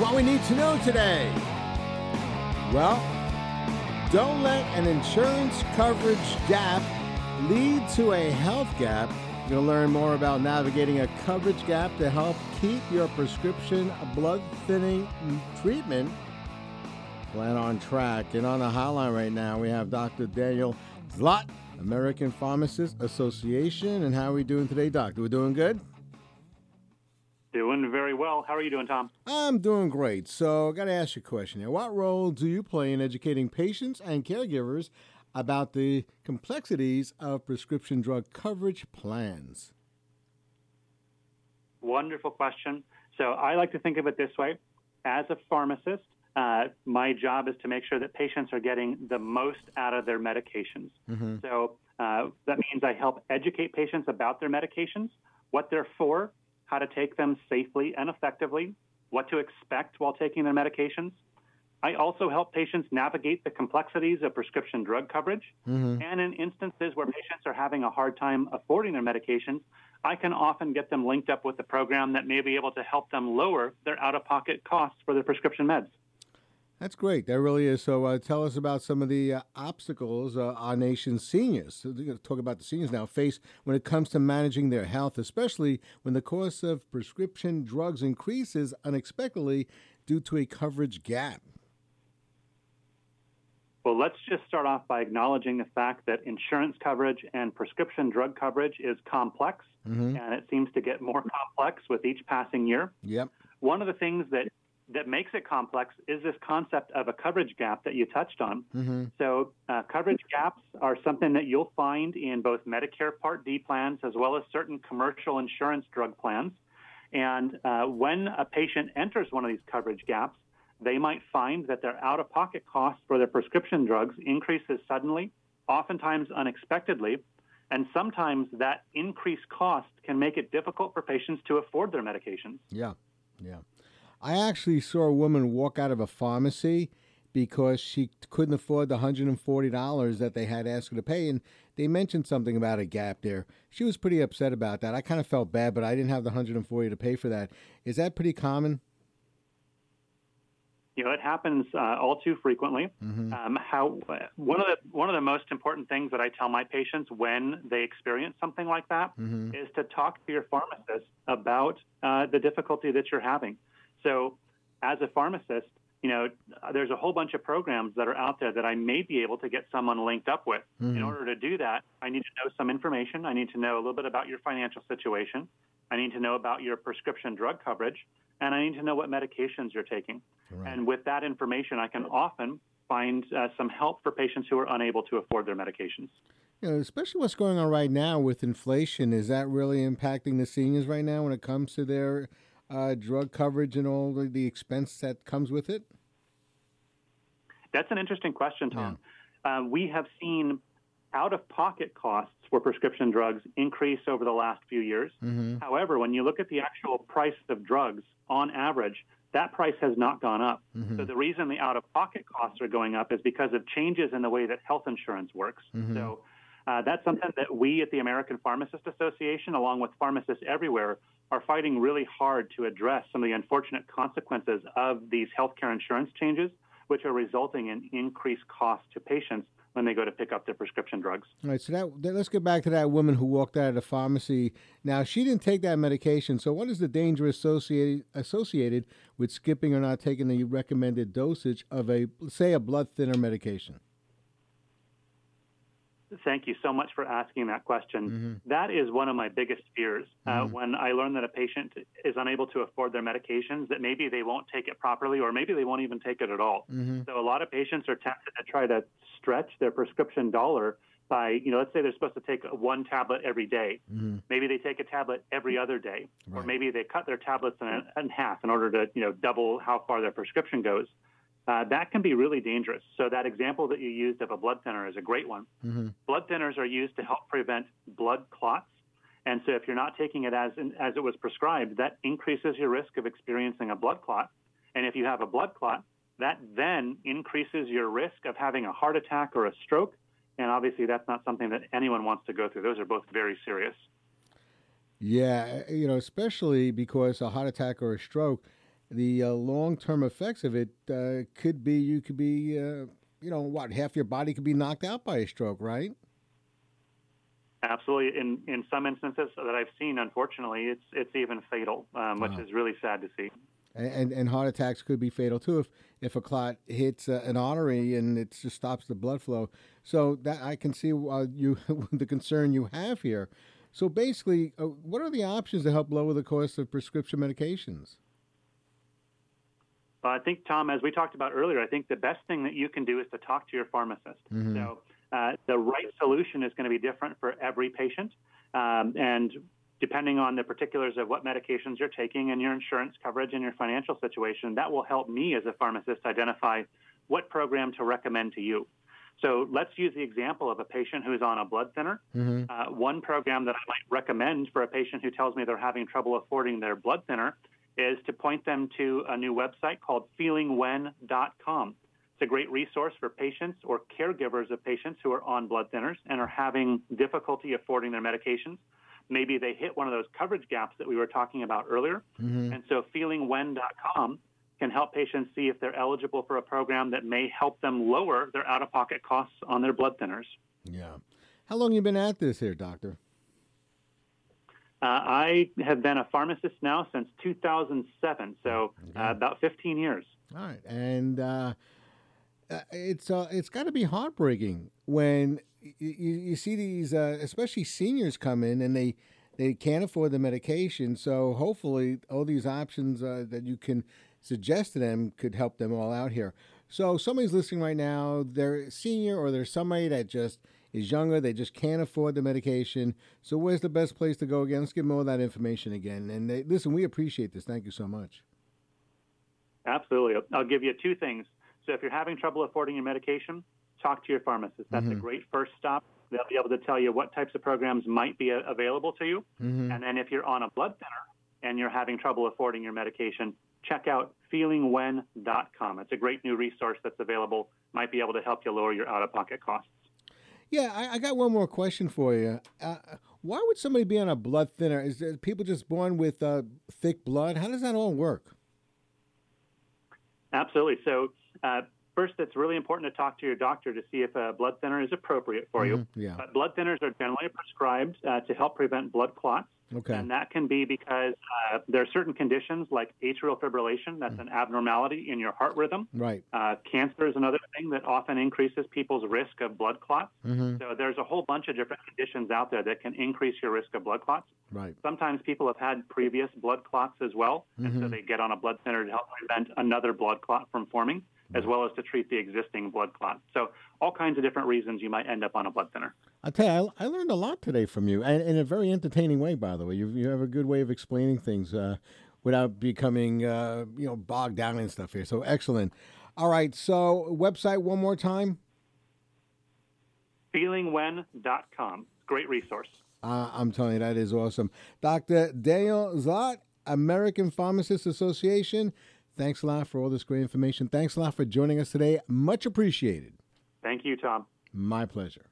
what we need to know today. Well, don't let an insurance coverage gap lead to a health gap. You're going to learn more about navigating a coverage gap to help keep your prescription blood thinning treatment plan on track. And on the hotline right now, we have Dr. Daniel Zlott, American Pharmacists Association. And how are we doing today, Doctor? We're doing good? Doing very well. How are you doing, Tom? I'm doing great. So, I got to ask you a question here. What role do you play in educating patients and caregivers about the complexities of prescription drug coverage plans? Wonderful question. So, I like to think of it this way as a pharmacist, uh, my job is to make sure that patients are getting the most out of their medications. Mm-hmm. So, uh, that means I help educate patients about their medications, what they're for, how to take them safely and effectively, what to expect while taking their medications. I also help patients navigate the complexities of prescription drug coverage. Mm-hmm. And in instances where patients are having a hard time affording their medications, I can often get them linked up with a program that may be able to help them lower their out of pocket costs for their prescription meds. That's great. That really is. So, uh, tell us about some of the uh, obstacles uh, our nation's seniors, so we're going to talk about the seniors now, face when it comes to managing their health, especially when the cost of prescription drugs increases unexpectedly due to a coverage gap. Well, let's just start off by acknowledging the fact that insurance coverage and prescription drug coverage is complex, mm-hmm. and it seems to get more complex with each passing year. Yep. One of the things that that makes it complex is this concept of a coverage gap that you touched on. Mm-hmm. So, uh, coverage gaps are something that you'll find in both Medicare Part D plans as well as certain commercial insurance drug plans. And uh, when a patient enters one of these coverage gaps, they might find that their out of pocket costs for their prescription drugs increases suddenly, oftentimes unexpectedly. And sometimes that increased cost can make it difficult for patients to afford their medications. Yeah, yeah. I actually saw a woman walk out of a pharmacy because she couldn't afford the $140 that they had asked her to pay. And they mentioned something about a gap there. She was pretty upset about that. I kind of felt bad, but I didn't have the 140 to pay for that. Is that pretty common? You know, it happens uh, all too frequently. Mm-hmm. Um, how one of the one of the most important things that I tell my patients when they experience something like that mm-hmm. is to talk to your pharmacist about uh, the difficulty that you're having. So, as a pharmacist, you know, there's a whole bunch of programs that are out there that I may be able to get someone linked up with. Mm-hmm. In order to do that, I need to know some information. I need to know a little bit about your financial situation. I need to know about your prescription drug coverage, and I need to know what medications you're taking. Right. And with that information, I can often find uh, some help for patients who are unable to afford their medications. You know, especially what's going on right now with inflation. Is that really impacting the seniors right now when it comes to their uh, drug coverage and all the, the, expense that comes with it? That's an interesting question, Tom. Yeah. Uh, we have seen out of pocket costs for prescription drugs increase over the last few years. Mm-hmm. However, when you look at the actual price of drugs on average, that price has not gone up. Mm-hmm. So the reason the out of pocket costs are going up is because of changes in the way that health insurance works. Mm-hmm. So uh, that's something that we at the American Pharmacist Association, along with pharmacists everywhere, are fighting really hard to address some of the unfortunate consequences of these healthcare insurance changes, which are resulting in increased costs to patients when they go to pick up their prescription drugs. All right, so that, let's get back to that woman who walked out of the pharmacy. Now, she didn't take that medication, so what is the danger associated associated with skipping or not taking the recommended dosage of a, say, a blood thinner medication? Thank you so much for asking that question. Mm-hmm. That is one of my biggest fears. Uh, mm-hmm. Uh, when I learn that a patient is unable to afford their medications, that maybe they won't take it properly or maybe they won't even take it at all. Mm-hmm. So a lot of patients are tempted to try to stretch their prescription dollar by, you know, let's say they're supposed to take one tablet every day. Mm-hmm. Maybe they take a tablet every other day, right. or maybe they cut their tablets in, in half in order to, you know, double how far their prescription goes uh, that can be really dangerous. So that example that you used of a blood thinner is a great one. Mm-hmm. Blood thinners are used to help prevent blood clots. And so if you're not taking it as, as it was prescribed, that increases your risk of experiencing a blood clot. And if you have a blood clot, that then increases your risk of having a heart attack or a stroke. And obviously, that's not something that anyone wants to go through. Those are both very serious. Yeah, you know, especially because a heart attack or a stroke the uh, long term effects of it uh, could be you could be, uh, you know, what half your body could be knocked out by a stroke, right? Absolutely. In in some instances that I've seen, unfortunately, it's it's even fatal, um, which wow. is really sad to see. And, and heart attacks could be fatal too if if a clot hits uh, an artery and it just stops the blood flow. So that I can see uh, you the concern you have here. So basically, uh, what are the options to help lower the cost of prescription medications? I think, Tom, as we talked about earlier, I think the best thing that you can do is to talk to your pharmacist. Mm-hmm. So uh, the right solution is going to be different for every patient. Um, and depending on the particulars of what medications you're taking and your insurance coverage and your financial situation, that will help me as a pharmacist identify what program to recommend to you. So let's use the example of a patient who's on a blood thinner. Mm-hmm. Uh, one program that I might recommend for a patient who tells me they're having trouble affording their blood thinner is to point them to a new website called feelingwhen.com. It's a great resource for patients or caregivers of patients who are on blood thinners and are having difficulty affording their medications. Maybe they hit one of those coverage gaps that we were talking about earlier. Mm-hmm. And so feelingwhen.com can help patients see if they're eligible for a program that may help them lower their out of pocket costs on their blood thinners. Yeah. How long you been at this here, doctor? Uh, I have been a pharmacist now since 2007, so okay. uh, about 15 years. All right, and uh, uh it's uh, it's got to be heartbreaking when you, you see these, uh, especially seniors, come in and they they can't afford the medication. So hopefully, all these options that you can suggest to them could help them all out here. So somebody's listening right now, they're senior or they're somebody that just is younger, they just can't afford the medication. So where's the best place to go again? Let's give them all that information again. And they, listen, we appreciate this. Thank you so much. Absolutely. I'll give you two things. So if you're having trouble affording your medication, talk to your pharmacist. That's mm-hmm. a great first stop. They'll be able to tell you what types of programs might be available to you. Mm-hmm. And then if you're on a blood thinner and you're having trouble affording your medication, check out feelingwhen.com. It's a great new resource that's available, might be able to help you lower your out of pocket costs. Yeah, I, I, got one more question for you. Uh, why would somebody be on a blood thinner? Is there people just born with uh, thick blood? How does that all work? Absolutely. So, uh, first, it's really important to talk to your doctor to see if a blood thinner is appropriate for mm-hmm. you. Yeah. But blood thinners are generally prescribed uh, to help prevent blood clots. Okay. And that can be because uh, there are certain conditions like atrial fibrillation, that's an abnormality in your heart rhythm. Right. Uh, cancer is another thing that often increases people's risk of blood clots. Mm-hmm. So there's a whole bunch of different conditions out there that can increase your risk of blood clots. Right. Sometimes people have had previous blood clots as well, mm-hmm. and so mm-hmm. they get on a blood thinner to help prevent another blood clot from forming as well as to treat the existing blood clot. So, all kinds of different reasons you might end up on a blood thinner. I tell you, I, I learned a lot today from you, and in a very entertaining way, by the way. You, you have a good way of explaining things uh, without becoming, uh, you know, bogged down in stuff here. So, excellent. All right, so website one more time. Feelingwhen.com. Great resource. Uh, I'm telling you, that is awesome. Dr. Dale Zlott, American Pharmacists Association. Thanks a lot for all this great information. Thanks a lot for joining us today. Much appreciated. Thank you, Tom. My pleasure.